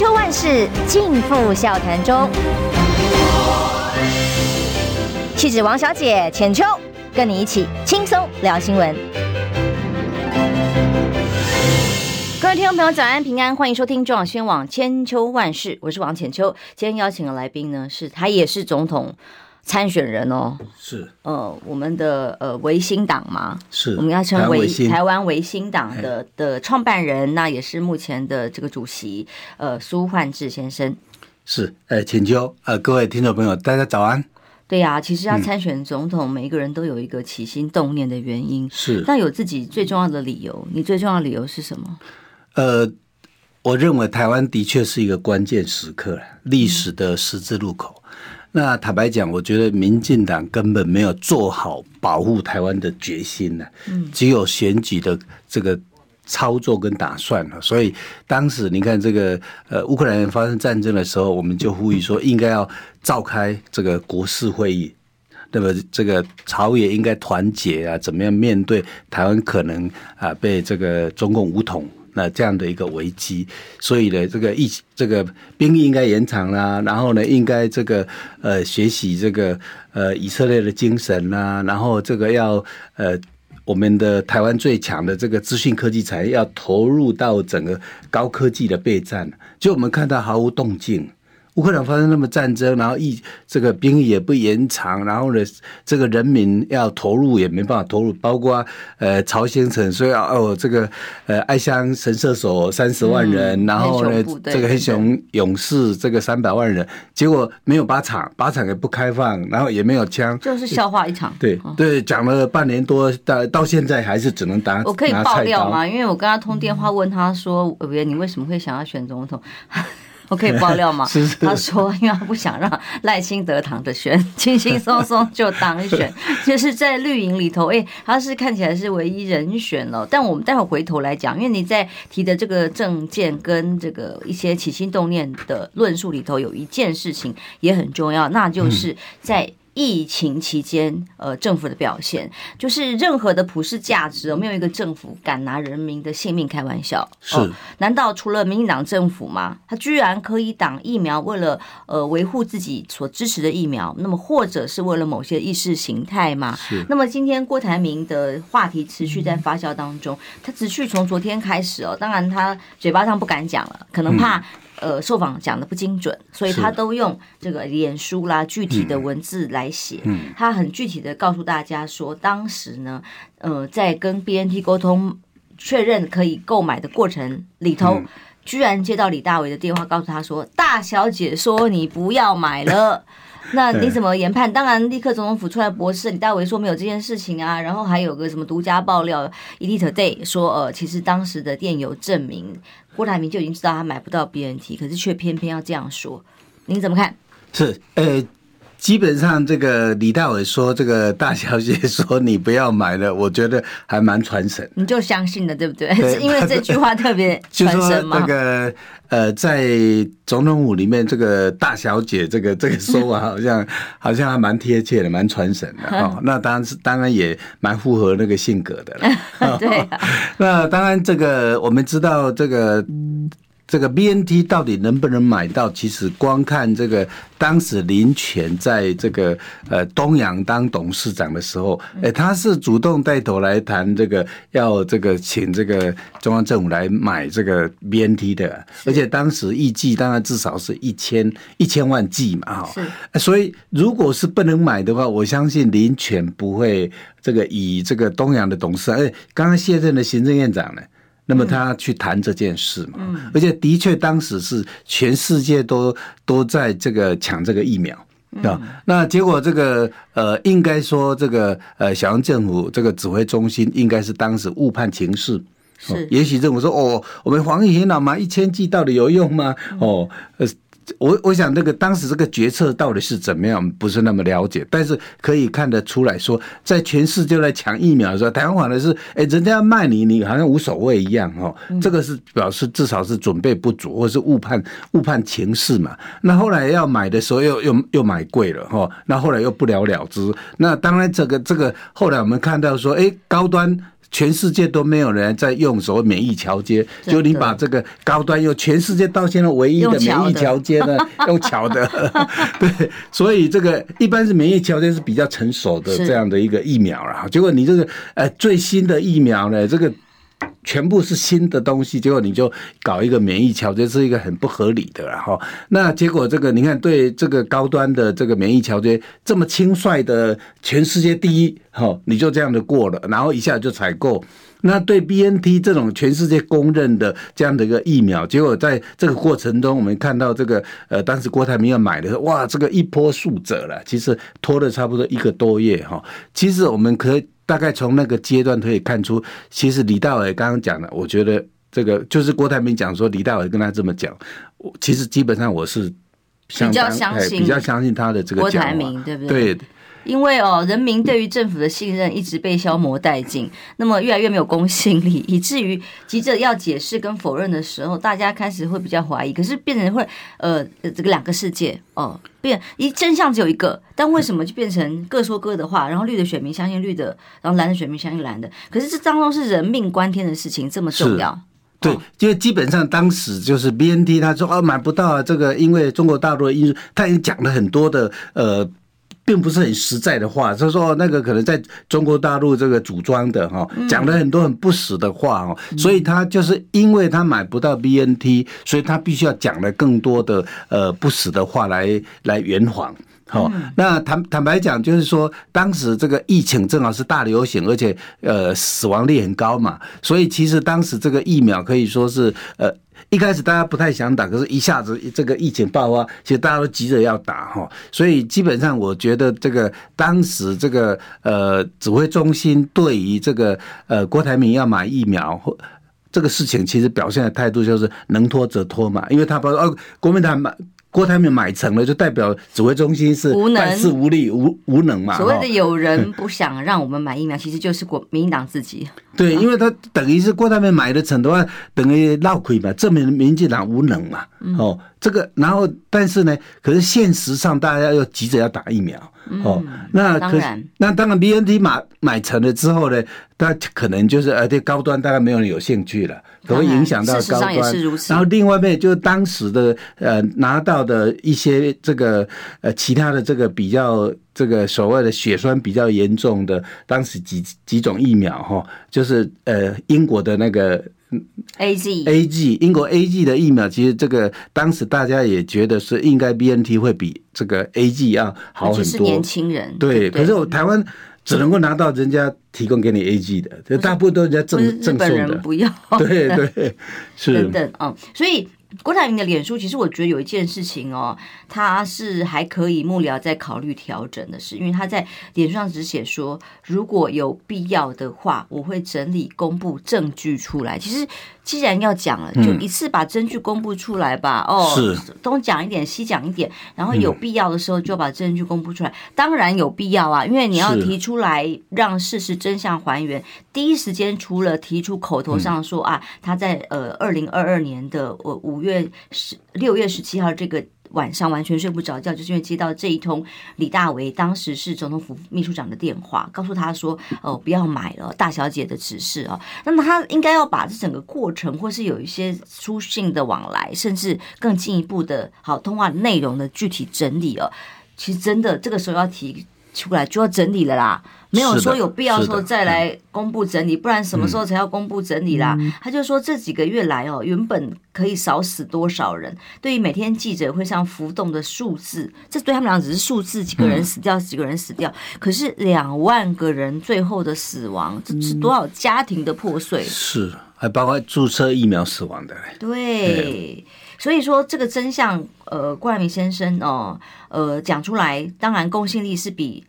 秋万事尽付笑谈中。气质王小姐浅秋，跟你一起轻松聊新闻。各位听众朋友，早安平安，欢迎收听中广新闻网千秋万事，我是王浅秋。今天邀请的来宾呢，是他也是总统。参选人哦，是呃，我们的呃维新党嘛，是我们要称为台湾维新党的的创办人，那也是目前的这个主席，呃，苏焕智先生。是，呃，浅秋，呃，各位听众朋友，大家早安。对呀、啊，其实要参选总统，嗯、每一个人都有一个起心动念的原因，是，但有自己最重要的理由。你最重要的理由是什么？呃，我认为台湾的确是一个关键时刻，历史的十字路口。嗯那坦白讲，我觉得民进党根本没有做好保护台湾的决心呢。嗯，只有选举的这个操作跟打算了。所以当时你看这个呃乌克兰发生战争的时候，我们就呼吁说应该要召开这个国事会议，那么这个朝野应该团结啊，怎么样面对台湾可能啊被这个中共武统。那这样的一个危机，所以呢，这个疫这个兵役应该延长啦，然后呢，应该这个呃学习这个呃以色列的精神啦，然后这个要呃我们的台湾最强的这个资讯科技产业要投入到整个高科技的备战，就我们看到毫无动静。乌克兰发生那么战争，然后一这个兵役也不延长，然后呢，这个人民要投入也没办法投入，包括呃曹兴诚说要哦这个呃爱乡神射手三十万人，嗯、然后呢这个黑熊勇士这个三百万人，结果没有靶场，靶场也不开放，然后也没有枪，就是笑话一场。对对，讲了半年多，到到现在还是只能打。我可以爆料吗？因为我跟他通电话问他说：“委员、嗯，你为什么会想要选总统？” 我可以爆料吗？是是他说，因为他不想让赖清德躺着选，轻轻松松就当选，就是在绿营里头，哎、欸，他是看起来是唯一人选了。但我们待会回头来讲，因为你在提的这个政见跟这个一些起心动念的论述里头，有一件事情也很重要，那就是在。疫情期间，呃，政府的表现就是任何的普世价值，没有一个政府敢拿人民的性命开玩笑。是，哦，难道除了民进党政府吗？他居然可以挡疫苗，为了呃维护自己所支持的疫苗，那么或者是为了某些意识形态吗？是。那么今天郭台铭的话题持续在发酵当中，他持续从昨天开始哦，当然他嘴巴上不敢讲了，可能怕。呃，受访讲的不精准，所以他都用这个脸书啦，具体的文字来写。嗯，他很具体的告诉大家说，当时呢，呃，在跟 BNT 沟通确认可以购买的过程里头，居然接到李大为的电话，告诉他说：“大小姐说你不要买了。”那你怎么研判？当然，立刻总统府出来驳斥，李大为说没有这件事情啊。然后还有个什么独家爆料，Elite Day 说，呃，其实当时的电邮证明郭台铭就已经知道他买不到 BNT，可是却偏偏要这样说，您怎么看？是，呃。基本上，这个李大伟说，这个大小姐说你不要买了，我觉得还蛮传神。你就相信了，对不对？对，是 因为这句话特别传神嘛？就说那个呃，在总统府里面，这个大小姐这个这个说法好像 好像还蛮贴切的，蛮传神的 哦。那当然是当然也蛮符合那个性格的了。对啊。那当然，这个我们知道这个。这个 BNT 到底能不能买到？其实光看这个当时林权在这个呃东阳当董事长的时候，哎，他是主动带头来谈这个要这个请这个中央政府来买这个 BNT 的，而且当时预计当然至少是一千一千万剂嘛，哈，所以如果是不能买的话，我相信林权不会这个以这个东阳的董事长，哎，刚刚卸任的行政院长呢？那么他去谈这件事嘛，而且的确当时是全世界都都在这个抢这个疫苗啊。那结果这个呃，应该说这个呃，小英政府这个指挥中心应该是当时误判情势，是也许政府说哦，我们防疫很好嘛？一千剂到底有用吗？哦，呃。我我想那个当时这个决策到底是怎么样，不是那么了解，但是可以看得出来说，在全世界在抢疫苗的时候，台湾反而是，哎，人家要卖你，你好像无所谓一样哦。这个是表示至少是准备不足，或是误判误判情势嘛。那后来要买的时候又又又买贵了哈，那后来又不了了之。那当然这个这个后来我们看到说，哎，高端。全世界都没有人在用所谓免疫桥接，就你把这个高端用全世界到现在唯一的免疫桥接呢，用桥的，对，所以这个一般是免疫桥接是比较成熟的这样的一个疫苗了。结果你这个呃最新的疫苗呢，这个。全部是新的东西，结果你就搞一个免疫桥接，是一个很不合理的哈。那结果这个你看，对这个高端的这个免疫桥接这么轻率的全世界第一哈，你就这样的过了，然后一下就采购。那对 BNT 这种全世界公认的这样的一个疫苗，结果在这个过程中，我们看到这个呃，当时郭台铭要买的时候，哇，这个一波数折了，其实拖了差不多一个多月哈。其实我们可以。大概从那个阶段可以看出，其实李大伟刚刚讲的，我觉得这个就是郭台铭讲说，李大伟跟他这么讲，我其实基本上我是比较相信，比较相信他的这个郭台铭，对不对？对。因为哦，人民对于政府的信任一直被消磨殆尽，那么越来越没有公信力，以至于急着要解释跟否认的时候，大家开始会比较怀疑。可是变成会呃，这个两个世界哦，变一真相只有一个，但为什么就变成各说各的话？然后绿的选民相信绿的，然后蓝的选民相信蓝的。可是这当中是人命关天的事情，这么重要。对，因为基本上当时就是 BNT，他说哦买不到啊，这个因为中国大陆的因素，他已经讲了很多的呃。并不是很实在的话，就是说那个可能在中国大陆这个组装的哈，讲了很多很不实的话哦，所以他就是因为他买不到 BNT，所以他必须要讲了更多的呃不实的话来来圆谎。好，那坦坦白讲，就是说当时这个疫情正好是大流行，而且呃死亡率很高嘛，所以其实当时这个疫苗可以说是呃。一开始大家不太想打，可是一下子这个疫情爆发，其实大家都急着要打哈，所以基本上我觉得这个当时这个呃指挥中心对于这个呃郭台铭要买疫苗或这个事情，其实表现的态度就是能拖则拖嘛，因为他把哦国民党买。郭台铭买成了，就代表指挥中心是办事无力、无无能嘛。所谓的有人 不想让我们买疫苗，其实就是国民党自己。对，因为他等于是郭台铭买的成的话，等于闹亏嘛，证明民进党无能嘛。哦，这个，然后但是呢，可是现实上大家又急着要打疫苗。哦，那可那当然 BNT 买买成了之后呢，他可能就是呃对高端大概没有人有兴趣了。可能会影响到高端，然后另外一面就是当时的呃拿到的一些这个呃其他的这个比较这个所谓的血栓比较严重的当时几几种疫苗哈，就是呃英国的那个 A G A G 英国 A G 的疫苗，其实这个当时大家也觉得是应该 B N T 会比这个 A G 要好很多，是年轻人对，可是我台湾。只能够拿到人家提供给你 A G 的，这大部分都是人家赠赠送的。日本人不要，对对，是等等啊，所以。郭台铭的脸书，其实我觉得有一件事情哦，他是还可以幕僚在考虑调整的是，因为他在脸书上只写说，如果有必要的话，我会整理公布证据出来。其实既然要讲了，就一次把证据公布出来吧。嗯、哦，是东讲一点，西讲一点，然后有必要的时候就把证据公布出来。嗯、当然有必要啊，因为你要提出来让事实真相还原，第一时间除了提出口头上说、嗯、啊，他在呃二零二二年的呃五。五月十六月十七号这个晚上完全睡不着觉，就是因为接到这一通李大为当时是总统府秘书长的电话，告诉他说：“哦，不要买了，大小姐的指示哦。”那么他应该要把这整个过程，或是有一些书信的往来，甚至更进一步的好通话内容的具体整理哦。其实真的这个时候要提出来就要整理了啦。没有说有必要说再来公布整理，不然什么时候才要公布整理啦？嗯、他就说这几个月来哦，原本可以少死多少人？对于每天记者会上浮动的数字，这对他们俩只是数字，几个人死掉，几个人死掉。可是两万个人最后的死亡，这是多少家庭的破碎？是，还包括注射疫苗死亡的。对，所以说这个真相，呃，郭台铭先生哦，呃，讲出来，当然公信力是比。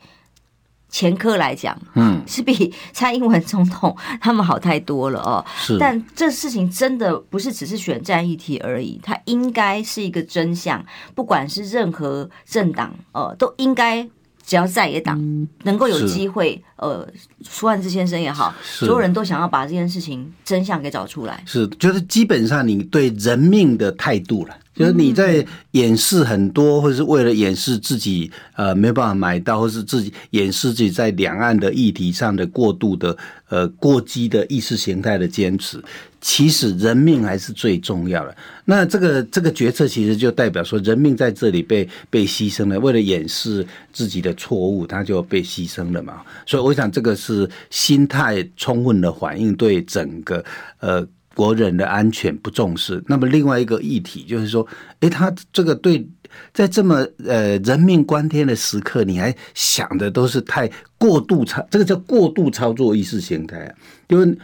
前科来讲，嗯，是比蔡英文总统他们好太多了哦。是，但这事情真的不是只是选战议题而已，它应该是一个真相。不管是任何政党，呃，都应该只要在野党能够有机会，呃，苏汉志先生也好，所有人都想要把这件事情真相给找出来。是，就是基本上你对人命的态度了。就是你在掩饰很多，或者是为了掩饰自己呃没办法买到，或是自己掩饰自己在两岸的议题上的过度的呃过激的意识形态的坚持，其实人命还是最重要的。那这个这个决策其实就代表说，人命在这里被被牺牲了，为了掩饰自己的错误，他就被牺牲了嘛。所以我想这个是心态充分的反映对整个呃。国人的安全不重视，那么另外一个议题就是说，诶，他这个对在这么呃人命关天的时刻，你还想的都是太过度操，这个叫过度操作意识形态。因为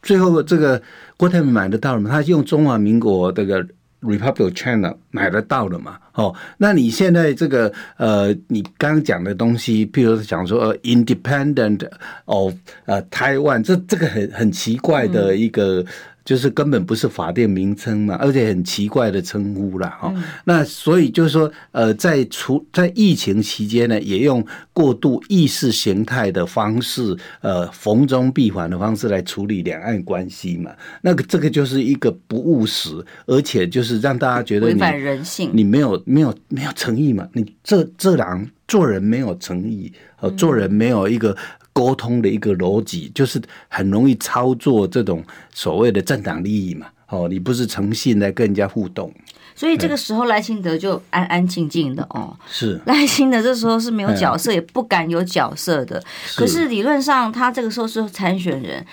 最后这个郭台铭买得到了吗？他用中华民国这个 Republic China 买得到了嘛？哦，那你现在这个呃，你刚刚讲的东西，譬如讲说呃，Independent of 呃台湾，这这个很很奇怪的一个。嗯就是根本不是法定名称嘛，而且很奇怪的称呼了哈。那所以就是说，呃，在除在疫情期间呢，也用过度意识形态的方式，呃，逢中必反的方式来处理两岸关系嘛。那个这个就是一个不务实，而且就是让大家觉得违反人性，你没有没有没有诚意嘛？你这这人做人没有诚意，呃，做人没有一个。沟通的一个逻辑，就是很容易操作这种所谓的政党利益嘛。哦，你不是诚信来跟人家互动，所以这个时候赖清德就安安静静的哦。是赖清德这时候是没有角色，也不敢有角色的。可是理论上，他这个时候是参选人，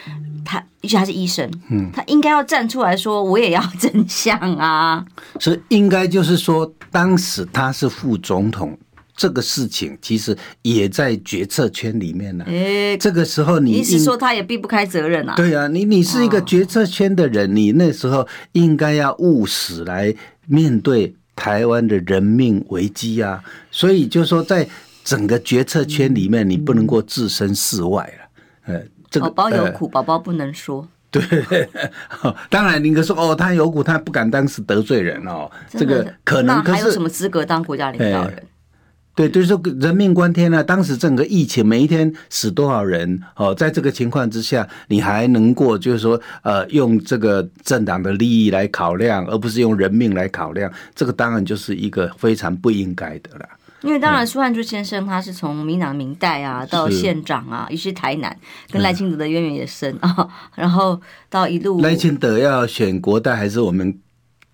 他而且他是医生，嗯，他应该要站出来说，我也要真相啊。所以应该就是说，当时他是副总统。这个事情其实也在决策圈里面呢。哎，这个时候你意思说他也避不开责任啊？对啊，你你是一个决策圈的人，你那时候应该要务实来面对台湾的人命危机啊。所以就是说，在整个决策圈里面，你不能够置身事外了。呃，这个宝宝有苦，宝宝不能说。对，当然，你可说哦，他有苦，他不敢当时得罪人哦。这个可能还有什么资格当国家领导人？对，就是说人命关天啊！当时整个疫情，每一天死多少人哦？在这个情况之下，你还能过，就是说，呃，用这个政党的利益来考量，而不是用人命来考量，这个当然就是一个非常不应该的了。因为当然，苏汉智先生他是从民党明代啊，到县长啊，于是台南跟赖清德的渊源也深啊，然后到一路赖清德要选国代，还是我们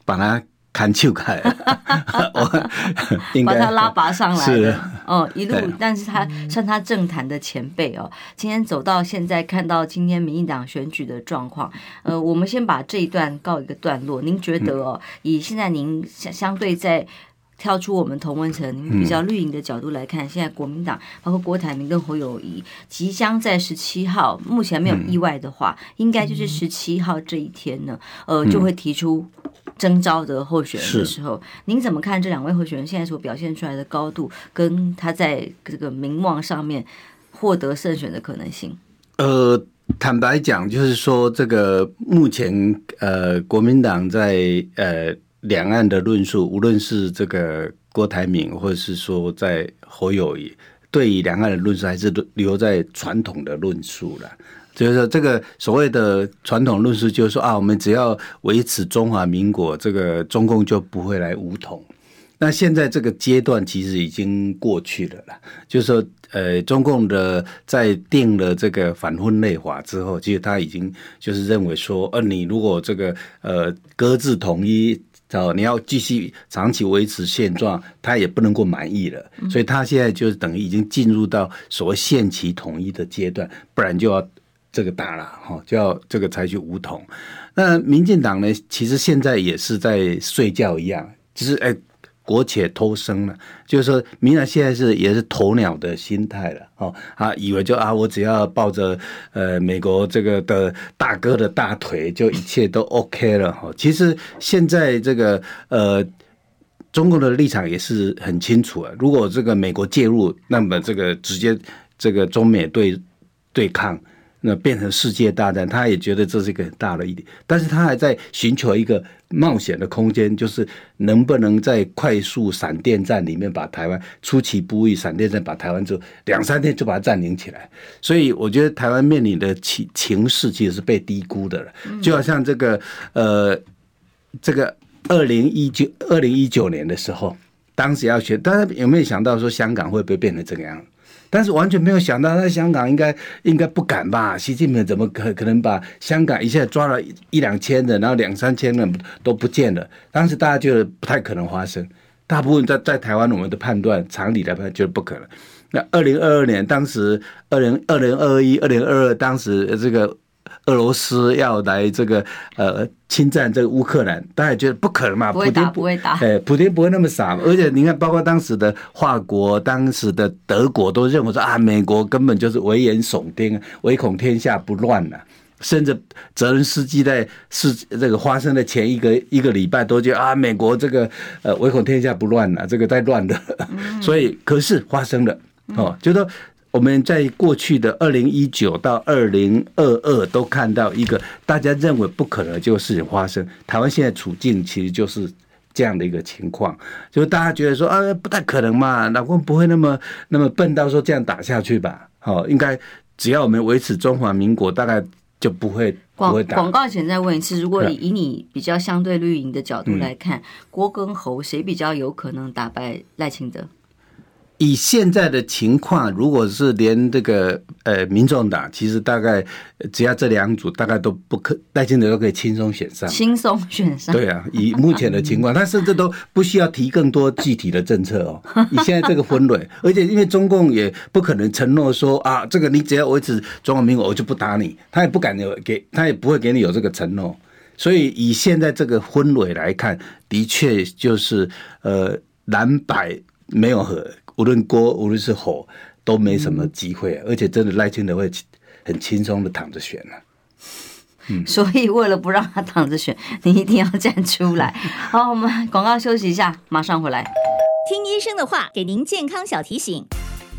把他。看就开，把他拉拔上来了。哦，一路，但是他算他政坛的前辈哦。今天走到现在，看到今天民进党选举的状况，呃，我们先把这一段告一个段落。您觉得哦，以现在您相相对在。跳出我们同温层比较绿营的角度来看，现在国民党包括郭台铭跟侯友谊，即将在十七号，目前没有意外的话，应该就是十七号这一天呢，呃，就会提出征召的候选人的时候，您怎么看这两位候选人现在所表现出来的高度，跟他在这个名望上面获得胜选的可能性？呃，坦白讲，就是说这个目前呃，国民党在呃。两岸的论述，无论是这个郭台铭，或者是说在侯友谊，对于两岸的论述，还是留在传统的论述了。就是说，这个所谓的传统论述，就是说啊，我们只要维持中华民国，这个中共就不会来武统。那现在这个阶段其实已经过去了啦。就是说，呃，中共的在定了这个反分类法之后，其实他已经就是认为说，呃，你如果这个呃搁置统一。哦，你要继续长期维持现状，他也不能够满意了，所以他现在就是等于已经进入到所谓限期统一的阶段，不然就要这个大了哈，就要这个采取武统。那民进党呢，其实现在也是在睡觉一样，就是哎。苟且偷生了，就是说，民进现在是也是鸵鸟的心态了哦，啊，以为就啊，我只要抱着呃美国这个的大哥的大腿，就一切都 OK 了哈。其实现在这个呃，中国的立场也是很清楚啊。如果这个美国介入，那么这个直接这个中美对对抗，那变成世界大战，他也觉得这是一个很大的一点，但是他还在寻求一个冒险的空间，就是能不能在快速闪电战里面把台湾出其不意，闪电战把台湾就两三天就把它占领起来。所以我觉得台湾面临的情情势其实是被低估的了，就好像这个呃这个二零一九二零一九年的时候，当时要选，大家有没有想到说香港会不会变成这个样？但是完全没有想到，在香港应该应该不敢吧？习近平怎么可可能把香港一下抓了一两千人，然后两三千人都不见了？当时大家觉得不太可能发生，大部分在在台湾，我们的判断常理来判就是不可能。那二零二二年，当时二零二零二一、二零二二，当时这个。俄罗斯要来这个呃侵占这个乌克兰，大家觉得不可能嘛？不会打，不会打。哎，普京不会那么傻。而且你看，包括当时的法国、当时的德国都认为说啊，美国根本就是危言耸听，唯恐天下不乱了。甚至泽伦斯基在是这个发生的前一个一个礼拜都觉得啊，美国这个呃唯恐天下不乱了，这个在乱的。所以，可是发生了哦，就说。我们在过去的二零一九到二零二二都看到一个大家认为不可能就事情发生。台湾现在处境其实就是这样的一个情况，就是大家觉得说啊，不太可能嘛，老公不会那么那么笨到说这样打下去吧？好，应该只要我们维持中华民国，大概就不会不会打。广告前再问一次，如果以你比较相对绿营的角度来看，嗯、郭跟侯谁比较有可能打败赖清德？以现在的情况，如果是连这个呃民众党，其实大概只要这两组，大概都不可赖清德都可以轻松选上。轻松选上。对啊，以目前的情况，他甚至都不需要提更多具体的政策哦。以现在这个氛围，而且因为中共也不可能承诺说啊，这个你只要维持中华民国，我就不打你。他也不敢有给，他也不会给你有这个承诺。所以以现在这个氛围来看，的确就是呃蓝白没有和。无论锅，无论是火，都没什么机会，而且真的赖清德会很轻松的躺着选了。嗯，所以为了不让他躺着选，你一定要站出来。好，我们广告休息一下，马上回来。听医生的话，给您健康小提醒。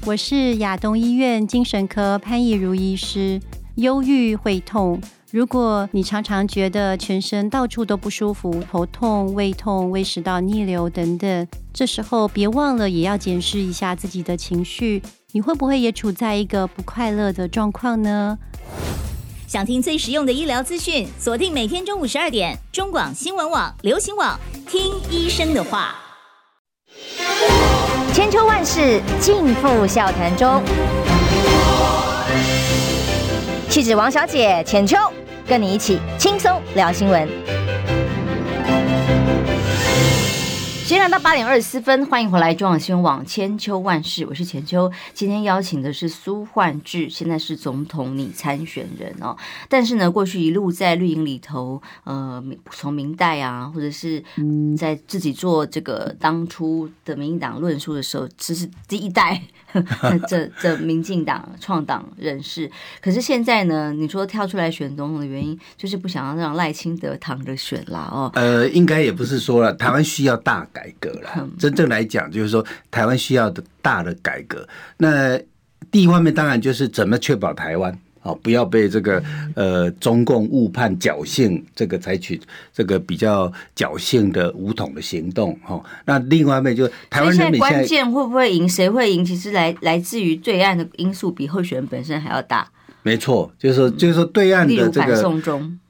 我是亚东医院精神科潘义如医师。忧郁会痛。如果你常常觉得全身到处都不舒服，头痛、胃痛、胃食道逆流等等，这时候别忘了也要检视一下自己的情绪，你会不会也处在一个不快乐的状况呢？想听最实用的医疗资讯，锁定每天中午十二点，中广新闻网、流行网，听医生的话。千秋万世尽付笑谈中，气质王小姐浅秋。跟你一起轻松聊新闻。时间来到八点二十四分，欢迎回来中央新闻网千秋万事，我是浅秋。今天邀请的是苏焕智，现在是总统拟参选人哦。但是呢，过去一路在绿营里头，呃，从明代啊，或者是在自己做这个当初的民进党论述的时候，这是第一代 这这民进党创党人士。可是现在呢，你说跳出来选总统的原因，就是不想要让赖清德躺着选了哦。呃，应该也不是说了，台湾需要大改。改革了，真正来讲，就是说台湾需要的大的改革。那第一方面当然就是怎么确保台湾哦，不要被这个呃中共误判侥幸，这个采取这个比较侥幸的武统的行动哈。那另外一方面就台湾人民关键会不会赢，谁会赢，其实来来自于对岸的因素比候选人本身还要大。没错，就是说，就是说，对岸的这个，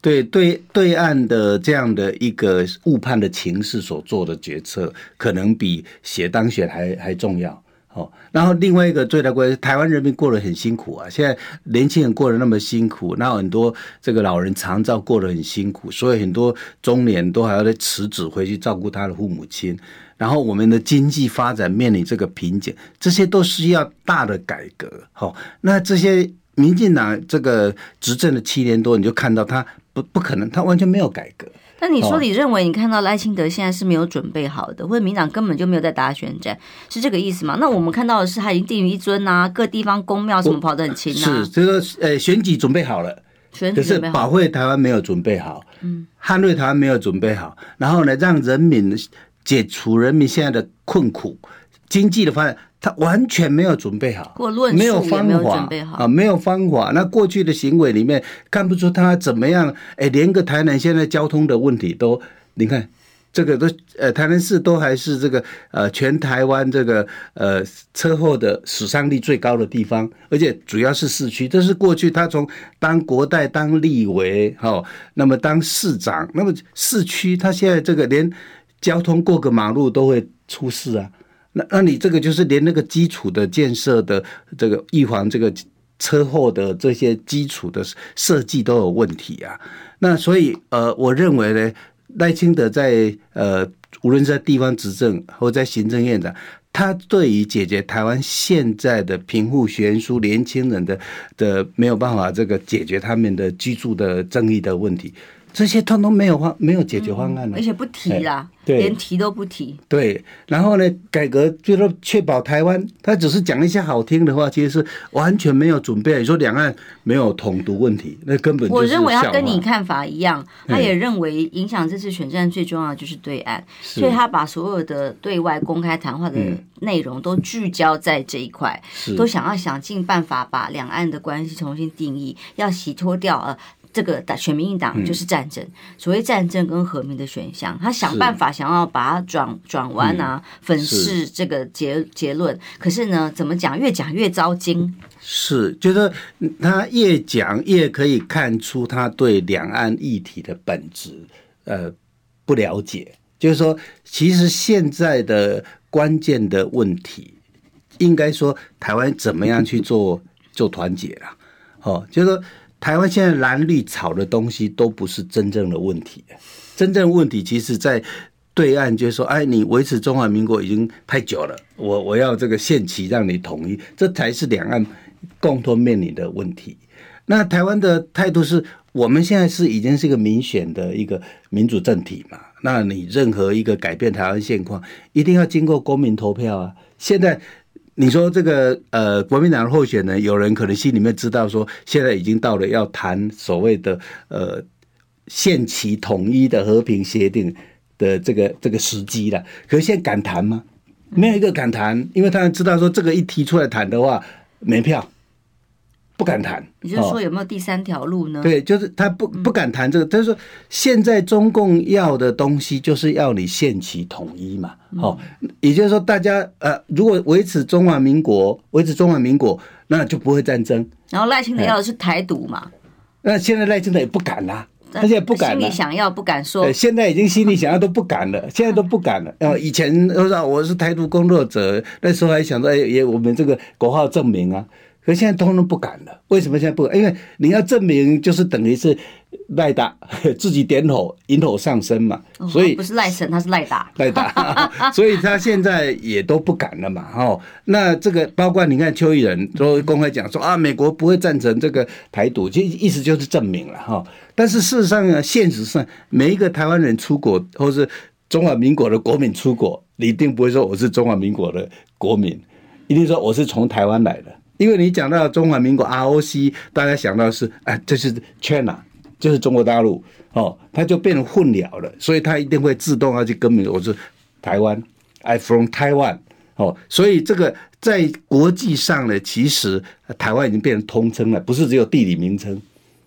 对对对岸的这样的一个误判的情势所做的决策，可能比写当选还还重要。哦，然后另外一个最大关，台湾人民过得很辛苦啊。现在年轻人过得那么辛苦，那很多这个老人长照过得很辛苦，所以很多中年都还要再辞职回去照顾他的父母亲。然后我们的经济发展面临这个瓶颈，这些都需要大的改革。好，那这些。民进党这个执政的七年多，你就看到他不不可能，他完全没有改革。那你说，你认为你看到赖清德现在是没有准备好的，或者民党根本就没有在打选战，是这个意思吗？那我们看到的是他已经定于一尊啊，各地方公庙什么跑得很勤啊。是，这个呃选举准备好了，选举可是保卫台湾没有准备好，嗯，捍卫台湾没有准备好，然后呢，让人民解除人民现在的困苦。经济的发展，他完全没有准备好，没有方法啊，没有方法。那过去的行为里面看不出他怎么样，哎，连个台南现在交通的问题都，你看。这个都呃，台南市都还是这个呃，全台湾这个呃车祸的死伤率最高的地方，而且主要是市区。这是过去他从当国代、当立委，哈，那么当市长，那么市区他现在这个连交通过个马路都会出事啊。那那你这个就是连那个基础的建设的这个预防这个车祸的这些基础的设计都有问题啊。那所以呃，我认为呢。赖清德在呃，无论是在地方执政或在行政院长，他对于解决台湾现在的贫富悬殊、年轻人的的没有办法这个解决他们的居住的争议的问题。这些通通没有方没有解决方案了，而且不提啦，对，连提都不提。对，然后呢，改革就说确保台湾，他只是讲一些好听的话，其实是完全没有准备。你说两岸没有统独问题，那根本就我认为他跟你看法一样，他也认为影响这次选战最重要的就是对岸，所以他把所有的对外公开谈话的内容都聚焦在这一块，都想要想尽办法把两岸的关系重新定义，要洗脱掉呃。这个打选民一党就是战争，嗯、所谓战争跟和平的选项，他想办法想要把它转转弯啊，嗯、粉饰这个结结论。可是呢，怎么讲越讲越糟心。是，觉得他越讲越可以看出他对两岸议题的本质呃不了解。就是说，其实现在的关键的问题，应该说台湾怎么样去做做团结啊。哦，就是说。台湾现在蓝绿炒的东西都不是真正的问题，真正问题其实，在对岸就是说，哎，你维持中华民国已经太久了，我我要这个限期让你统一，这才是两岸共同面临的问题。那台湾的态度是，我们现在是已经是一个民选的一个民主政体嘛，那你任何一个改变台湾现况，一定要经过公民投票啊。现在。你说这个呃，国民党的候选人，有人可能心里面知道说，现在已经到了要谈所谓的呃限期统一的和平协定的这个这个时机了。可是现在敢谈吗？没有一个敢谈，因为他们知道说这个一提出来谈的话，没票。不敢谈，你就说有没有第三条路呢？对，就是他不不敢谈这个。他说现在中共要的东西就是要你限期统一嘛，好，也就是说大家呃，如果维持中华民国，维持中华民国，那就不会战争。然后赖清德要的是台独嘛？那现在赖清德也不敢啦，他现在不敢了。心里想要不敢说，现在已经心里想要都不敢了，现在都不敢了。呃，以前都说我是台独工作者，那时候还想着哎，也我们这个国号证明啊。可现在通通不敢了，为什么现在不敢？因为你要证明，就是等于是赖打 自己点火，引火上身嘛。所以不是赖神，他是赖打。赖打，所以他现在也都不敢了嘛。哦，那这个包括你看邱义仁都公开讲说啊，美国不会赞成这个台独，其实意思就是证明了哈。但是事实上呢，现实上每一个台湾人出国，或是中华民国的国民出国，你一定不会说我是中华民国的国民，一定说我是从台湾来的。因为你讲到中华民国 ROC，大家想到是哎，这是 China，就是中国大陆哦，它就变成混淆了，所以它一定会自动要去更名，我是台湾，I from Taiwan 哦，所以这个在国际上呢，其实台湾已经变成通称了，不是只有地理名称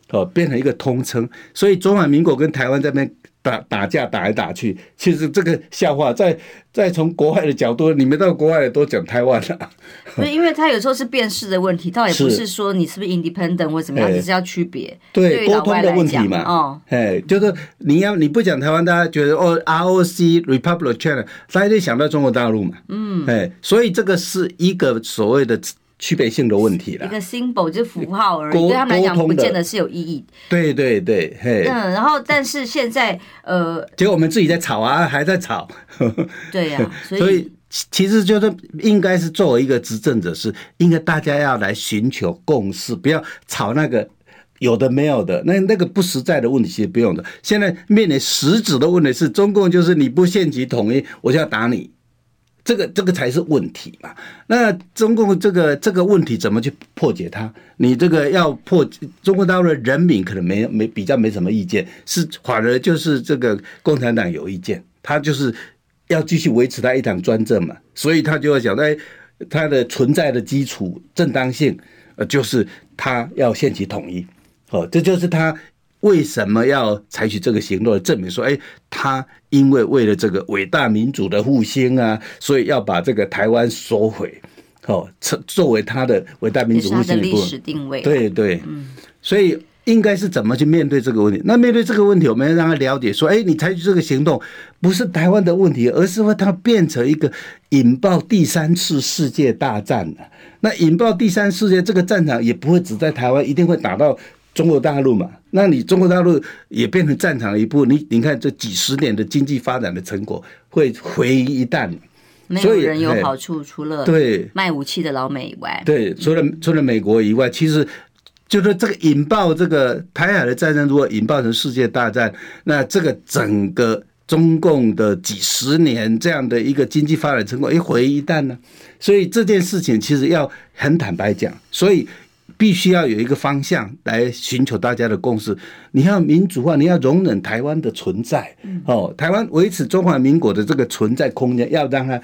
哦，变成一个通称，所以中华民国跟台湾这边。打打架打来打去，其实这个笑话，在在从国外的角度，你们到国外都讲台湾了。对，因为他有时候是辨识的问题，倒也不是说你是不是 independent 或怎么样，只是要区别。对，沟通的问题嘛。哦，哎，就是你要你不讲台湾，大家觉得哦，ROC Republic China，大家就想到中国大陆嘛。嗯，哎，所以这个是一个所谓的。区别性的问题了，一个 symbol 就是符号而已，对他们来讲不见得是有意义。对对对，嘿。嗯，然后但是现在呃，结果我们自己在吵啊，还在吵。对呀、啊，所以，其实就是应该是作为一个执政者，是应该大家要来寻求共识，不要吵那个有的没有的，那那个不实在的问题其实不用的。现在面临实质的问题是，中共就是你不限期统一，我就要打你。这个这个才是问题嘛？那中共这个这个问题怎么去破解它？你这个要破，中国大陆的人民可能没没比较没什么意见，是反而就是这个共产党有意见，他就是要继续维持他一党专政嘛，所以他就要讲，哎，他的存在的基础正当性，呃，就是他要掀起统一，哦，这就是他为什么要采取这个行动，证明说，哎，他因为为了这个伟大民主的复兴啊，所以要把这个台湾收回，哦，作作为他的伟大民主复兴的历史定位，对对，嗯，所以。应该是怎么去面对这个问题？那面对这个问题，我们要让他了解说：哎，你采取这个行动不是台湾的问题，而是会它变成一个引爆第三次世界大战的。那引爆第三世界这个战场也不会只在台湾，一定会打到中国大陆嘛？那你中国大陆也变成战场的一部分。你你看这几十年的经济发展的成果会毁于一旦。没有人有好处，除了对卖武器的老美以外，对，除了除了美国以外，其实。就是这个引爆这个台海的战争，如果引爆成世界大战，那这个整个中共的几十年这样的一个经济发展成果一毁于一旦呢？所以这件事情其实要很坦白讲，所以必须要有一个方向来寻求大家的共识。你要民主化，你要容忍台湾的存在，哦，台湾维持中华民国的这个存在空间，要让它。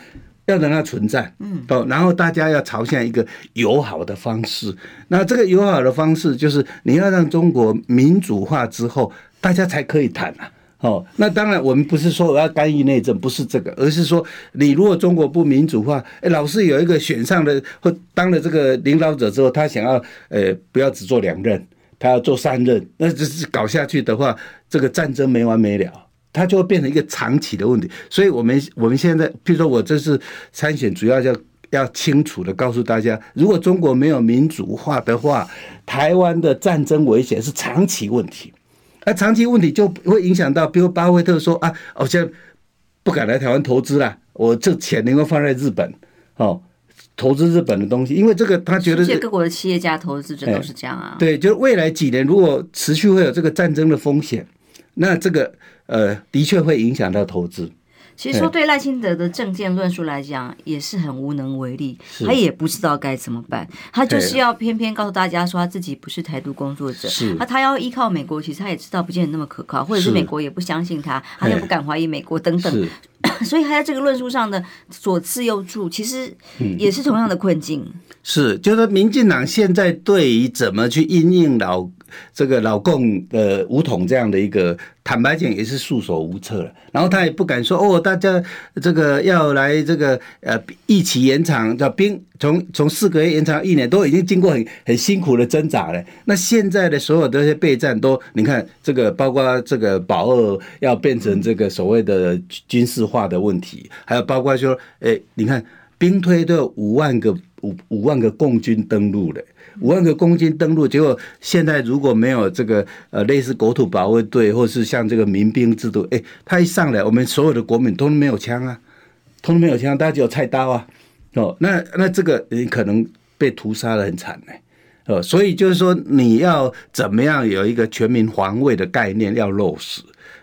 要让它存在，嗯，哦，然后大家要朝向一个友好的方式。那这个友好的方式，就是你要让中国民主化之后，大家才可以谈啊。哦，那当然，我们不是说我要干预内政，不是这个，而是说，你如果中国不民主化，哎，老是有一个选上的或当了这个领导者之后，他想要，呃，不要只做两任，他要做三任，那这是搞下去的话，这个战争没完没了。它就会变成一个长期的问题，所以我们我们现在，譬如说我这次参选，主要要要清楚的告诉大家，如果中国没有民主化的话，台湾的战争危险是长期问题，而长期问题就会影响到，比如巴菲特说啊，我现在不敢来台湾投资了，我这钱能够放在日本，哦，投资日本的东西，因为这个他觉得，世界各国的企业家投资者都是这样啊，对，就是未来几年如果持续会有这个战争的风险，那这个。呃，的确会影响到投资。其实说对赖清德的政见论述来讲，也是很无能为力，他也不知道该怎么办。他就是要偏偏告诉大家说他自己不是台独工作者，是他他要依靠美国，其实他也知道不见得那么可靠，或者是美国也不相信他，他又不敢怀疑美国等等。所以他在这个论述上的左刺右助，其实也是同样的困境。嗯、是，就是民进党现在对于怎么去应应老。这个老共的武统这样的一个，坦白讲也是束手无策了。然后他也不敢说哦，大家这个要来这个呃一起延长叫兵从从四个月延长一年，都已经经过很很辛苦的挣扎了。那现在的所有的这些备战都，你看这个包括这个保二要变成这个所谓的军事化的问题，还有包括说，哎，你看兵推都有五万个五五万个共军登陆了。五万个共军登陆，结果现在如果没有这个呃类似国土保卫队，或是像这个民兵制度，哎，他一上来，我们所有的国民都没有枪啊，通通没有枪，大家只有菜刀啊，哦，那那这个你可能被屠杀的很惨呢，哦，所以就是说你要怎么样有一个全民防卫的概念要落实，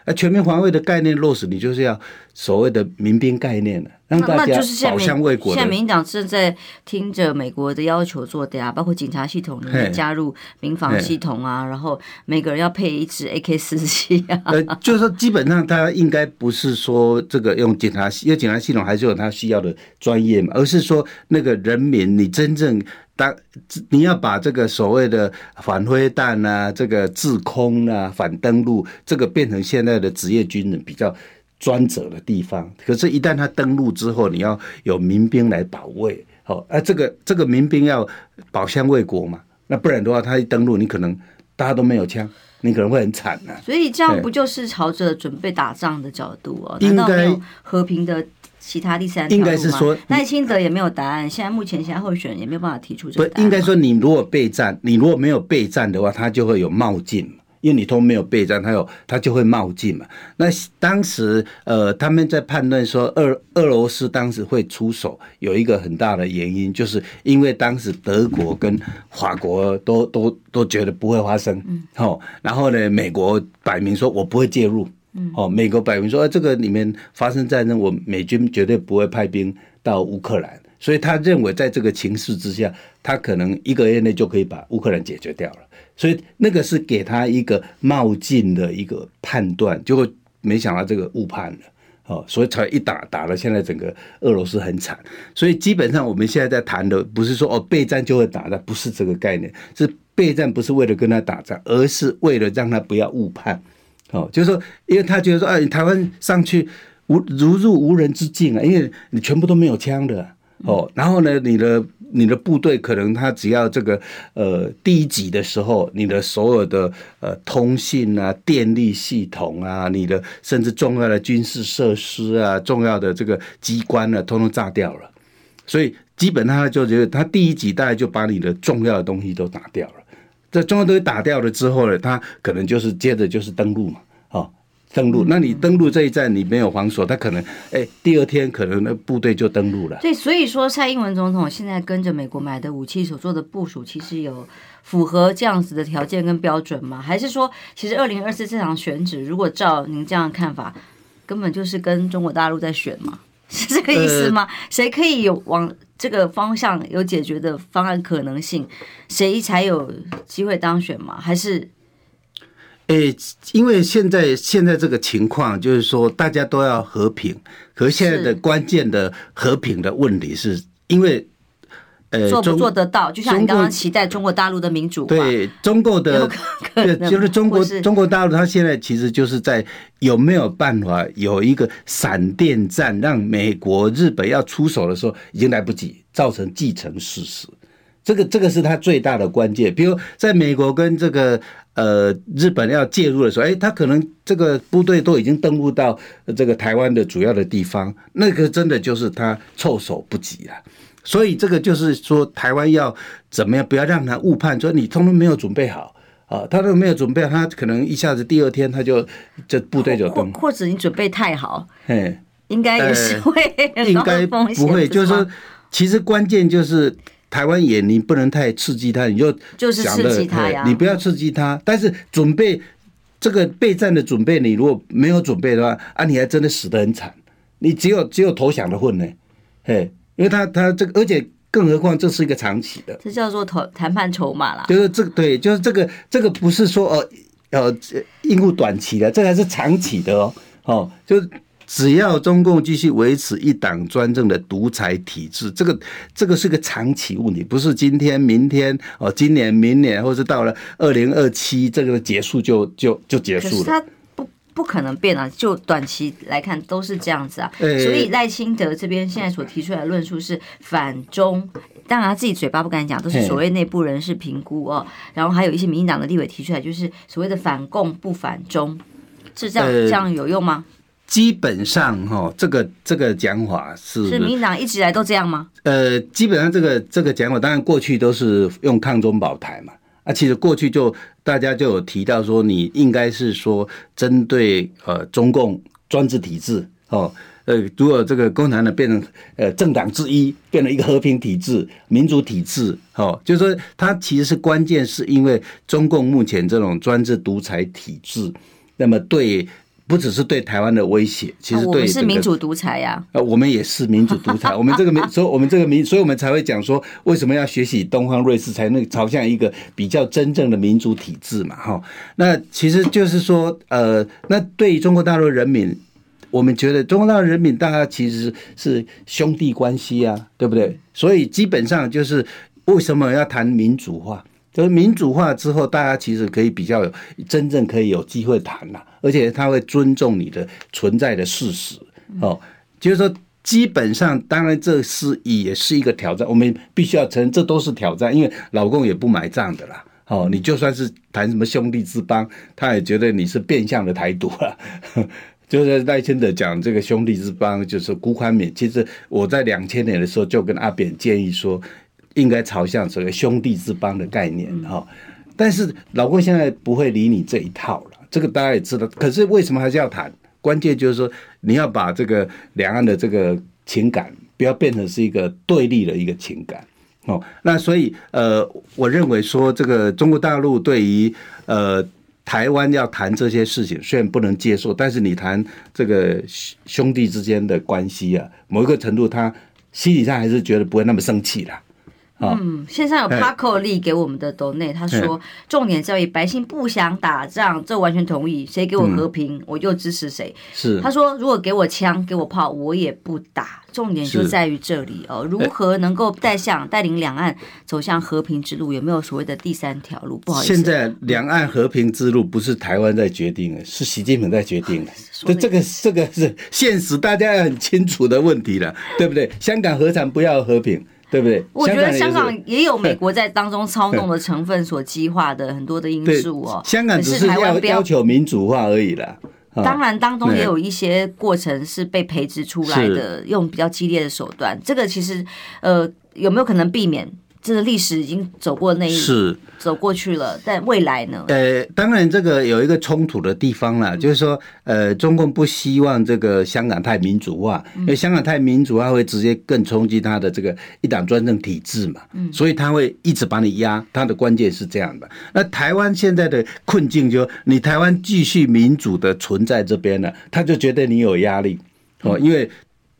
那全民防卫的概念落实，你就是要所谓的民兵概念了。让大家保乡卫国。现在民进党是在听着美国的要求做的呀，包括警察系统里面加入民防系统啊，然后每个人要配一支 AK 四七啊。呃，就是说基本上他应该不是说这个用警察系，因为警察系统还是有他需要的专业嘛，而是说那个人民，你真正当你要把这个所谓的反灰弹啊、这个制空啊、反登陆，这个变成现在的职业军人比较。专责的地方，可是，一旦他登陆之后，你要有民兵来保卫，好，啊，这个这个民兵要保乡卫国嘛，那不然的话，他一登陆，你可能大家都没有枪，你可能会很惨呐、啊。所以这样不就是朝着准备打仗的角度哦？应该和平的其他第三？应该是说赖清德也没有答案，现在目前现在候选人也没有办法提出这个答案。不，应该说你如果备战，你如果没有备战的话，他就会有冒进。因为你都没有备战，他有他就会冒进嘛。那当时呃，他们在判断说俄俄罗斯当时会出手，有一个很大的原因，就是因为当时德国跟法国都都都觉得不会发生，哦，然后呢，美国摆明说我不会介入，哦，美国摆明说这个里面发生战争，我美军绝对不会派兵到乌克兰，所以他认为在这个情势之下，他可能一个月内就可以把乌克兰解决掉了。所以那个是给他一个冒进的一个判断，结果没想到这个误判了哦，所以才一打打了，现在整个俄罗斯很惨。所以基本上我们现在在谈的不是说哦备战就会打的，不是这个概念，是备战不是为了跟他打仗，而是为了让他不要误判。哦，就是说，因为他觉得说，哎，台湾上去无如入无人之境啊，因为你全部都没有枪的哦，然后呢，你的。你的部队可能他只要这个呃第一级的时候，你的所有的呃通信啊、电力系统啊、你的甚至重要的军事设施啊、重要的这个机关啊，通通炸掉了。所以基本上他就觉得他第一级大概就把你的重要的东西都打掉了。这中央东西打掉了之后呢，他可能就是接着就是登陆嘛。登陆，那你登陆这一站你没有防守，他可能哎、欸，第二天可能那部队就登陆了。对，所以说蔡英文总统现在跟着美国买的武器所做的部署，其实有符合这样子的条件跟标准吗？还是说，其实二零二四这场选举，如果照您这样的看法，根本就是跟中国大陆在选嘛？是这个意思吗？呃、谁可以有往这个方向有解决的方案可能性，谁才有机会当选吗？还是？诶、欸，因为现在现在这个情况就是说，大家都要和平。可是现在的关键的和平的问题是，因为呃，做不做得到？就像你刚刚期待中国大陆的民主，对中国的，对，就是中国中国大陆，它现在其实就是在有没有办法有一个闪电战，让美国、日本要出手的时候已经来不及，造成既成事实。这个这个是他最大的关键。比如在美国跟这个。呃，日本要介入的时候，哎，他可能这个部队都已经登陆到这个台湾的主要的地方，那个真的就是他措手不及了。所以这个就是说，台湾要怎么样，不要让他误判，说你通通没有准备好啊，他都没有准备好，他可能一下子第二天他就这部队就崩，或者你准备太好，哎，应该也是会、呃，应该不会，就是说，其实关键就是。台湾也，你不能太刺激他，你就就是刺激他呀。你不要刺激他，但是准备这个备战的准备，你如果没有准备的话，啊，你还真的死得很惨。你只有只有投降的份呢，嘿，因为他他这个，而且更何况这是一个长期的，这叫做谈谈判筹码啦。就是这个对，就是这个这个不是说哦呃应付短期的，这个还是长期的哦，哦，就。只要中共继续维持一党专政的独裁体制，这个这个是个长期问题，不是今天、明天哦，今年、明年，或是到了二零二七，这个结束就就就结束了。不不可能变啊，就短期来看都是这样子啊。所以赖清德这边现在所提出来的论述是反中，当然他自己嘴巴不敢讲，都是所谓内部人士评估哦。然后还有一些民进党的立委提出来，就是所谓的反共不反中，是这样这样有用吗？基本上哈，这个这个讲法是是民进党一直以来都这样吗？呃，基本上这个这个讲法，当然过去都是用抗中保台嘛。啊，其实过去就大家就有提到说，你应该是说针对呃中共专制体制哦，呃，如果这个共产党变成呃政党之一，变成一个和平体制、民主体制，哦，就是说它其实是关键，是因为中共目前这种专制独裁体制，那么对。不只是对台湾的威胁，其实对、们是民主独裁呀。呃，我们也是民主独裁。我们这个民，所以我们这个民，所以我们才会讲说，为什么要学习东方瑞士，才能朝向一个比较真正的民主体制嘛？哈，那其实就是说，呃，那对于中国大陆人民，我们觉得中国大陆人民大家其实是兄弟关系啊，对不对？所以基本上就是为什么要谈民主化？就是民主化之后，大家其实可以比较有真正可以有机会谈了，而且他会尊重你的存在的事实哦。就是说，基本上，当然这是也是一个挑战，我们必须要承认，这都是挑战，因为老共也不买账的啦。哦，你就算是谈什么兄弟之邦，他也觉得你是变相的台独了。就是赖清德讲这个兄弟之邦，就是辜宽勉。其实我在两千年的时候就跟阿扁建议说。应该朝向这个兄弟之邦的概念哈，但是老共现在不会理你这一套了，这个大家也知道。可是为什么还是要谈？关键就是说，你要把这个两岸的这个情感不要变成是一个对立的一个情感哦。那所以呃，我认为说这个中国大陆对于呃台湾要谈这些事情，虽然不能接受，但是你谈这个兄弟之间的关系啊，某一个程度他心理上还是觉得不会那么生气了。嗯，线上有 Paco 力给我们的斗内，他说重点在于百姓不想打仗，这完全同意。谁给我和平，我就支持谁。是他说，如果给我枪给我炮，我也不打。重点就在于这里哦，如何能够带向带领两岸走向和平之路？有没有所谓的第三条路？不好意思，现在两岸和平之路不是台湾在决定的，是习近平在决定的。这这个这个是现实，大家要很清楚的问题了，对不对？香港何尝不要和平？对不对？我觉得香港也有美国在当中操纵的成分所激化的很多的因素哦。香港只是要要求民主化而已啦。当然，当中也有一些过程是被培植出来的，用比较激烈的手段。这个其实，呃，有没有可能避免？这个历史已经走过那一是走过去了，但未来呢？呃，当然这个有一个冲突的地方啦，就是说，呃，中共不希望这个香港太民主化，因为香港太民主化会直接更冲击他的这个一党专政体制嘛，所以他会一直把你压。他的关键是这样的。那台湾现在的困境就，你台湾继续民主的存在这边呢，他就觉得你有压力哦，因为。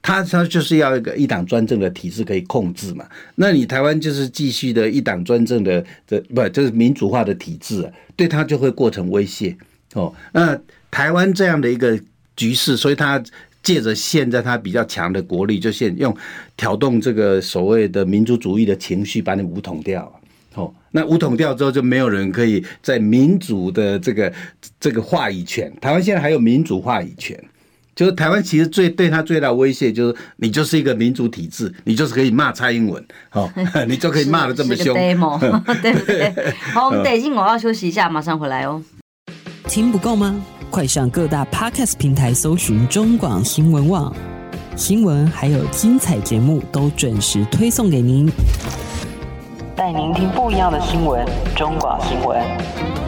他他就是要一个一党专政的体制可以控制嘛？那你台湾就是继续的一党专政的这不就是民主化的体制？对他就会构成威胁哦。那台湾这样的一个局势，所以他借着现在他比较强的国力，就现用挑动这个所谓的民族主义的情绪，把你武统掉哦。那武统掉之后，就没有人可以在民主的这个这个话语权。台湾现在还有民主话语权。就是台湾其实最对他最大的威胁就是你就是一个民主体制，你就是可以骂蔡英文，哦，你就可以骂的这么凶，对不对？好，我们等一下我要休息一下，马上回来哦。听不够吗？快上各大 Podcast 平台搜寻中广新闻网新闻，还有精彩节目都准时推送给您，带您听不一样的新闻，中广新闻。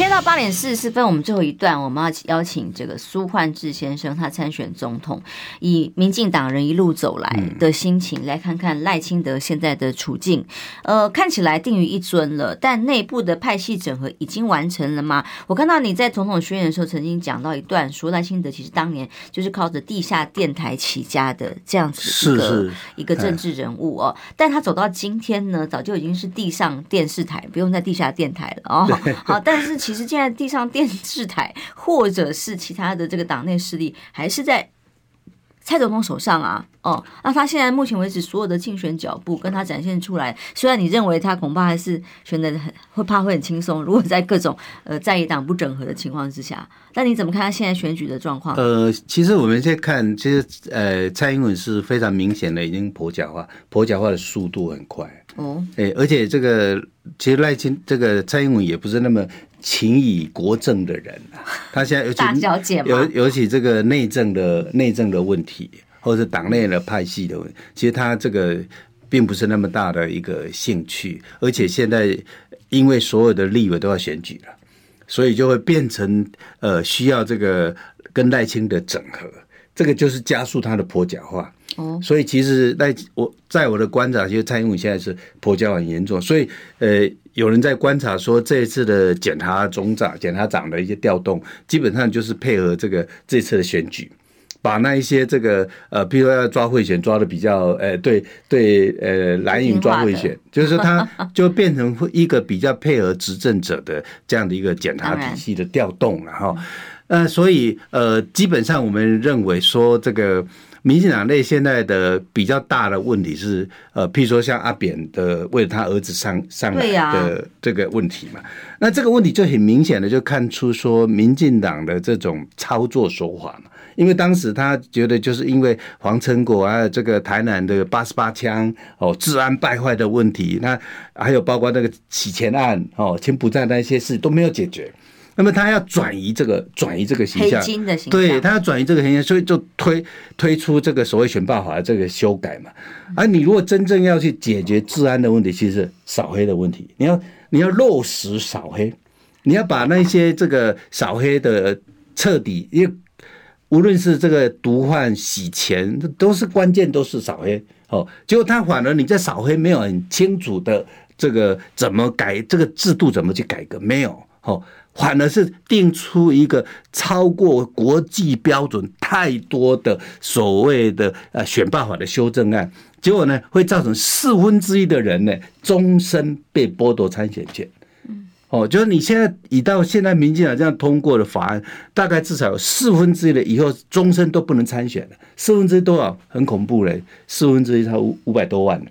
现在到八点四十四分，我们最后一段，我们要邀请这个苏焕智先生，他参选总统，以民进党人一路走来的心情，来看看赖清德现在的处境。呃，看起来定于一尊了，但内部的派系整合已经完成了吗？我看到你在总统宣言的时候，曾经讲到一段，说赖清德其实当年就是靠着地下电台起家的这样子一个是是一个政治人物哦，但他走到今天呢，早就已经是地上电视台，不用在地下电台了哦。好，但是。其其实现在地上电视台，或者是其他的这个党内势力，还是在蔡总统手上啊。哦，那他现在目前为止所有的竞选脚步跟他展现出来，虽然你认为他恐怕还是选的很会怕会很轻松，如果在各种 呃在野党不整合的情况之下，那你怎么看他现在选举的状况？呃，其实我们现在看，其实呃蔡英文是非常明显的已经跛脚化，跛脚化的速度很快哦，哎，而且这个其实赖清这个蔡英文也不是那么。勤以国政的人啊，他现在尤其尤尤其这个内政的内政的问题，或者党内的派系的问题，其实他这个并不是那么大的一个兴趣，而且现在因为所有的立委都要选举了，所以就会变成呃需要这个跟赖清的整合，这个就是加速他的跛脚化。哦，所以其实在我在我的观察，其实蔡英文现在是婆家很严重，所以呃。有人在观察说，这一次的检察总长、检察长的一些调动，基本上就是配合这个这次的选举，把那一些这个呃，比如说要抓贿选，抓的比较呃，对对呃，蓝营抓贿选，就是说他就变成一个比较配合执政者的这样的一个检查体系的调动了哈。呃，所以呃，基本上我们认为说这个。民进党内现在的比较大的问题是，呃，譬如说像阿扁的为了他儿子上上来的这个问题嘛，那这个问题就很明显的就看出说，民进党的这种操作手法嘛，因为当时他觉得就是因为黄成国啊，这个台南的八十八枪哦，治安败坏的问题，那还有包括那个洗钱案哦，柬埔寨那些事都没有解决。那么他要转移这个转移这个形象，对，他要转移这个形象，所以就推推出这个所谓选罢法的这个修改嘛。而你如果真正要去解决治安的问题，其实是扫黑的问题，你要你要落实扫黑，你要把那些这个扫黑的彻底，因为无论是这个毒贩洗钱，都是关键，都是扫黑。哦，结果他反而你在扫黑没有很清楚的这个怎么改这个制度怎么去改革没有，哦，反而是定出一个超过国际标准太多的所谓的呃选罢法的修正案，结果呢会造成四分之一的人呢终身被剥夺参选权。哦，就是你现在以到现在民进党这样通过的法案，大概至少有四分之一的以后终身都不能参选了。四分之一多少？很恐怖嘞！四分之一才五五百多万呢。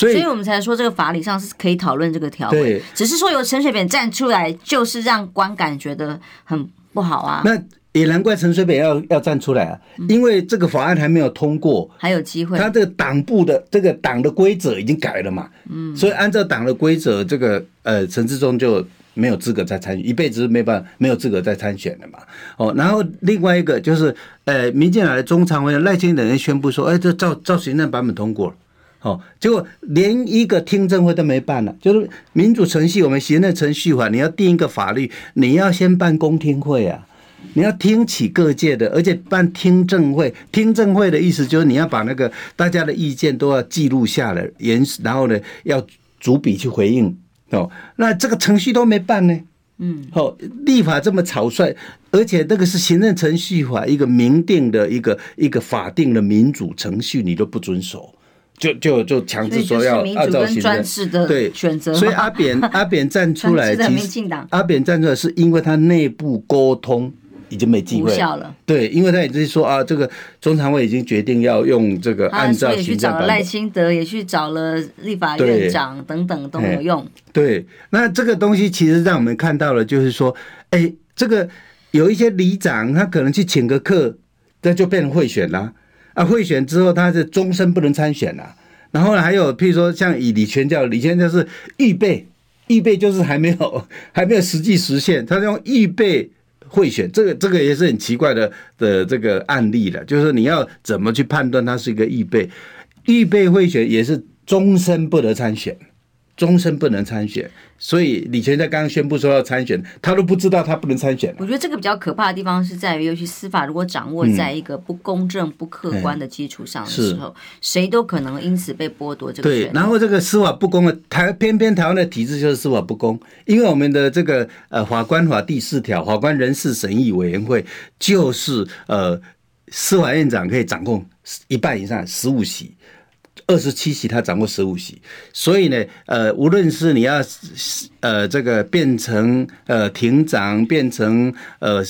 所以，所以我们才说这个法理上是可以讨论这个条文。对，只是说由陈水扁站出来，就是让观感觉得很不好啊。那也难怪陈水扁要要站出来啊，因为这个法案还没有通过，还有机会。他这个党部的这个党的规则已经改了嘛，嗯，所以按照党的规则，这个呃陈志忠就没有资格再参选，一辈子没办法没有资格再参选了嘛。哦，然后另外一个就是呃民进党的中常委赖清德人宣布说，哎，这照照行政版本通过了，哦，结果连一个听证会都没办了，就是民主程序，我们行政程序法，你要定一个法律，你要先办公听会啊。你要听取各界的，而且办听证会。听证会的意思就是你要把那个大家的意见都要记录下来，言然后呢要逐笔去回应哦。那这个程序都没办呢，嗯，好，立法这么草率，而且那个是行政程序法一个明定的一个一个法定的民主程序，你都不遵守，就就就强制说要按照行政对选择。所以阿扁阿扁站出来，其实阿扁站出来是因为他内部沟通。已经没机会了，对，因为他已经说啊，这个中常委已经决定要用这个按照行政，也去找了赖清德，也去找了立法院长等等都没有用。对，那这个东西其实让我们看到了，就是说，哎，这个有一些里长，他可能去请个客，那就变成贿选了啊！贿选之后，他是终身不能参选了。然后呢，还有譬如说，像以李全教，李全教是预备，预备就是还没有还没有实际实现，他用预备。贿选这个这个也是很奇怪的的这个案例了，就是你要怎么去判断他是一个预备？预备贿选也是终身不得参选。终身不能参选，所以李全在刚刚宣布说要参选，他都不知道他不能参选。我觉得这个比较可怕的地方是在于，尤其司法如果掌握在一个不公正、不客观的基础上的时候，谁都可能因此被剥夺这个权利。对，然后这个司法不公的台，偏偏台湾的体制就是司法不公，因为我们的这个呃法官法第四条，法官人事审议委员会就是呃司法院长可以掌控一半以上十五席。二十七席，他掌握十五席，所以呢，呃，无论是你要呃这个变成呃庭长，变成呃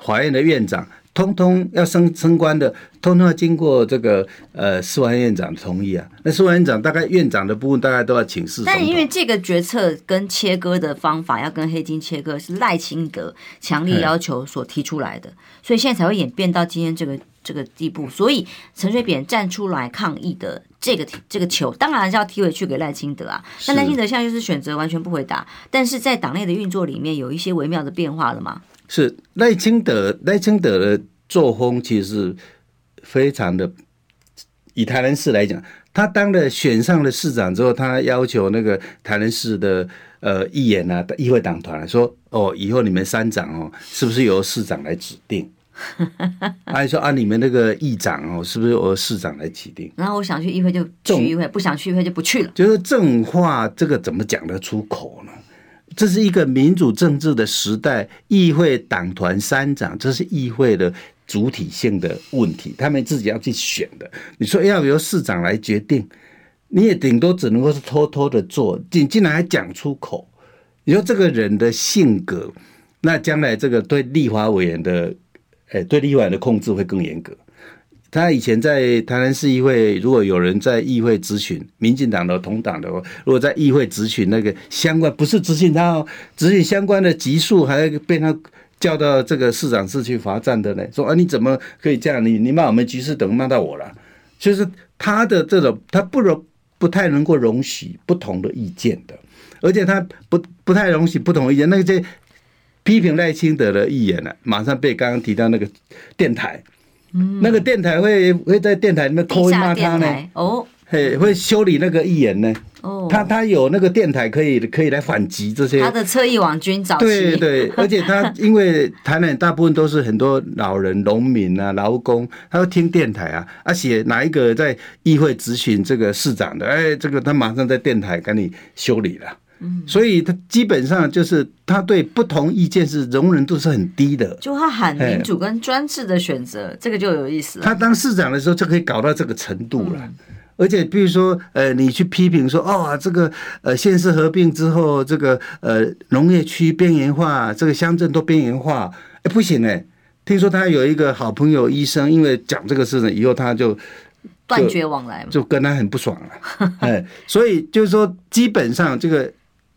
法院的院长，通通要升升官的，通通要经过这个呃司法院长同意啊。那司法院长大概院长的部分大概都要请示。但因为这个决策跟切割的方法要跟黑金切割，是赖清德强力要求所提出来的，所以现在才会演变到今天这个。这个地步，所以陈水扁站出来抗议的这个这个球，当然是要踢回去给赖清德啊。那赖清德现在就是选择完全不回答，但是在党内的运作里面有一些微妙的变化了吗？是赖清德，赖清德的作风其实是非常的。以台南市来讲，他当了选上了市长之后，他要求那个台南市的呃议员啊、议会党团来说，哦，以后你们三长哦，是不是由市长来指定？还说啊，你们那个议长哦，是不是由市长来指定？然后我想去议会就去议会，不想去议会就不去了。就是正话，这个怎么讲得出口呢？这是一个民主政治的时代，议会党团三长，这是议会的主体性的问题，他们自己要去选的。你说要由市长来决定，你也顶多只能够是偷偷的做，你竟然还讲出口？你说这个人的性格，那将来这个对立法委员的。哎，对立法的控制会更严格。他以前在台南市议会，如果有人在议会质询民进党的同党的，如果在议会质询那个相关，不是质询他哦，质询相关的级数，还要被他叫到这个市长室去罚站的呢。说啊，你怎么可以这样？你你骂我们局势，等于骂到我了。就是他的这种，他不容不太能够容许不同的意见的，而且他不不太容许不同意见。那个这。批评赖清德的议员呢，马上被刚刚提到那个电台，嗯，那个电台会会在电台里面偷骂他呢。哦，嘿，会修理那个议员呢。哦，他他有那个电台可以可以来反击这些。他的侧翼网军早期。对对，而且他因为台南大部分都是很多老人、农民啊、劳工，他会听电台啊，而且哪一个在议会咨询这个市长的，哎，这个他马上在电台给你修理了。嗯，所以他基本上就是他对不同意见是容忍度是很低的。就他喊民主跟专制的选择，这个就有意思了。他当市长的时候就可以搞到这个程度了。而且比如说，呃，你去批评说，哦，这个呃县市合并之后，这个呃农业区边缘化，这个乡镇都边缘化，哎，不行哎。听说他有一个好朋友医生，因为讲这个事情以后，他就断绝往来，就跟他很不爽了。哎，所以就是说，基本上这个。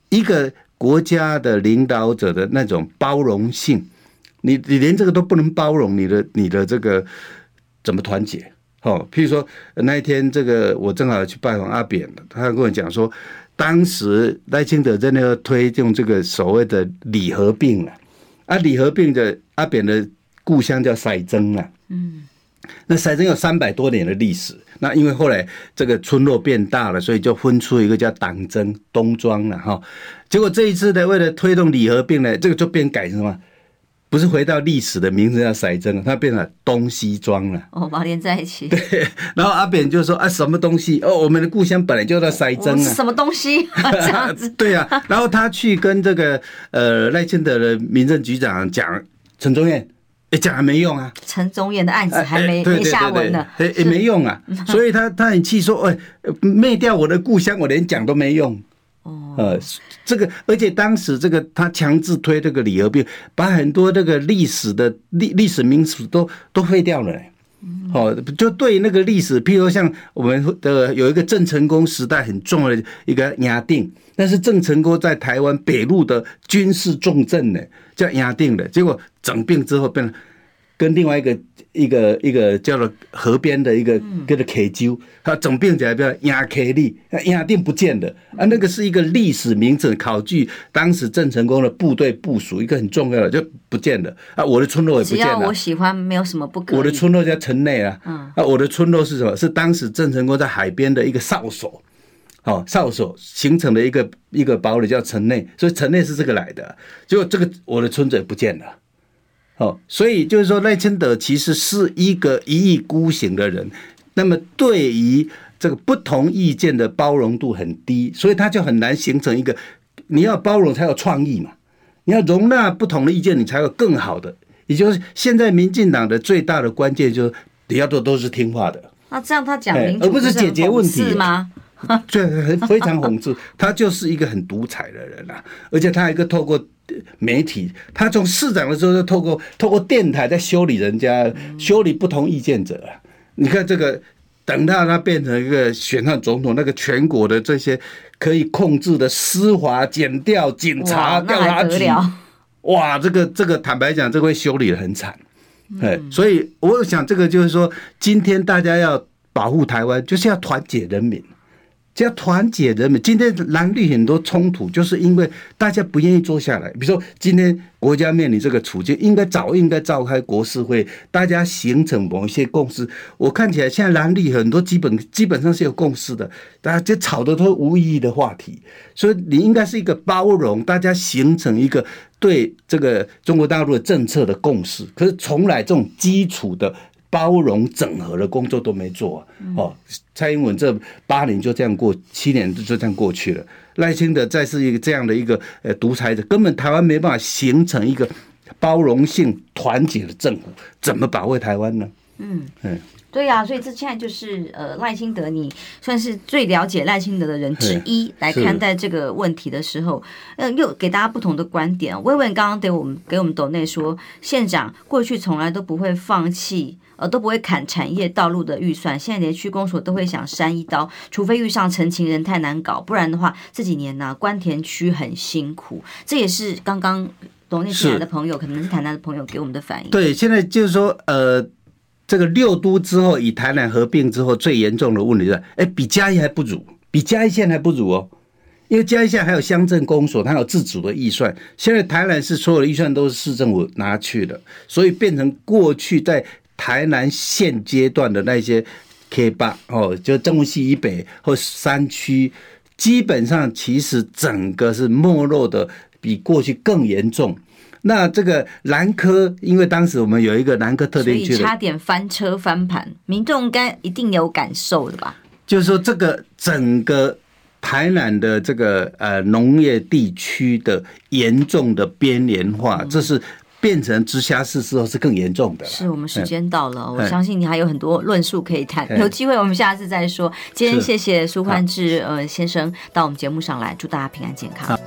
一个国家的领导者的那种包容性，你你连这个都不能包容，你的你的这个怎么团结？哦，譬如说那一天，这个我正好去拜访阿扁，他跟我讲说，当时赖清德在那个推动这个所谓的里合并了，啊，里合并的阿扁的故乡叫赛曾啊，嗯。那赛曾有三百多年的历史，那因为后来这个村落变大了，所以就分出一个叫党曾东庄了哈。结果这一次呢，为了推动里合并呢，这个就变改成什么？不是回到历史的名字叫赛曾，它变成东西庄了。哦，把它连在一起。对，然后阿扁就说啊，什么东西？哦，我们的故乡本来就叫赛曾啊。什么东西？这样子。对呀、啊，然后他去跟这个呃赖清德的民政局长讲陈宗彦。哎，讲还没用啊！陈宗彦的案子还没没下文呢，哎，也没用啊，所以他他很气，说，哎，灭掉我的故乡，我连讲都没用。哦，呃，这个，而且当时这个他强制推这个李和病，把很多这个历史的历历史名词都都废掉了。哦，就对那个历史，譬如像我们的有一个郑成功时代很重要的一个雅定，但是郑成功在台湾北路的军事重镇呢，叫雅定的，结果整病之后变成跟另外一个一个一个叫做河边的一个叫做溪州，它整并起来叫押溪里，押定不见了啊，那个是一个历史名字，考据当时郑成功的部队部署，一个很重要的就不见了啊，我的村落也不见了。只要我喜欢，没有什么不可。我的村落叫城内啊，啊，我的村落是什么？是当时郑成功在海边的一个哨所。哦，哨所形成了一个一个堡垒叫城内，所以城内是这个来的。结果这个我的村子也不见了。哦，所以就是说赖清德其实是一个一意孤行的人，那么对于这个不同意见的包容度很低，所以他就很难形成一个你要包容才有创意嘛，你要容纳不同的意见，你才有更好的。也就是现在民进党的最大的关键就是底下都都是听话的。那这样他讲民主而不是解决问题吗？对，很非常讽刺，他就是一个很独裁的人啊，而且他还一个透过媒体，他从市长的时候就透过透过电台在修理人家，修理不同意见者啊。你看这个，等到他变成一个选上总统，那个全国的这些可以控制的司法、检调、警察、调查局，哇，这个这个坦白讲，这会修理的很惨。哎，所以我想这个就是说，今天大家要保护台湾，就是要团结人民。要团结人民。今天蓝绿很多冲突，就是因为大家不愿意坐下来。比如说，今天国家面临这个处境，应该早应该召开国事会，大家形成某一些共识。我看起来现在蓝绿很多基本基本上是有共识的，大家就吵的都无意义的话题。所以你应该是一个包容，大家形成一个对这个中国大陆的政策的共识。可是从来这种基础的。包容整合的工作都没做哦，蔡英文这八年就这样过，七年就这样过去了。赖清德再是一个这样的一个呃独裁者，根本台湾没办法形成一个包容性、团结的政府，怎么保卫台湾呢？嗯嗯。对呀、啊，所以这现在就是呃赖清德，你算是最了解赖清德的人之一，来看待这个问题的时候，呃，又给大家不同的观点。薇薇刚刚给我们给我们董内说，县长过去从来都不会放弃，呃，都不会砍产业道路的预算，现在连区公所都会想删一刀，除非遇上陈情人太难搞，不然的话这几年呢、啊，关田区很辛苦。这也是刚刚董内进来的朋友，可能是台南的朋友给我们的反应。对，现在就是说，呃。这个六都之后，以台南合并之后，最严重的问题是，哎，比嘉义还不如，比嘉义县还不如哦，因为嘉义县还有乡镇公所，它有自主的预算。现在台南市所有的预算都是市政府拿去的，所以变成过去在台南县阶段的那些 K 八哦，就政务系以北或山区，基本上其实整个是没落的比过去更严重。那这个南科，因为当时我们有一个南科特定区，差点翻车翻盘，民众应该一定有感受的吧？就是说，这个整个台南的这个呃农业地区的严重的边缘化，这是变成直辖市之后是更严重的。是我们时间到了，我相信你还有很多论述可以谈，有机会我们下次再说。今天谢谢苏焕智呃先生到我们节目上来，祝大家平安健康。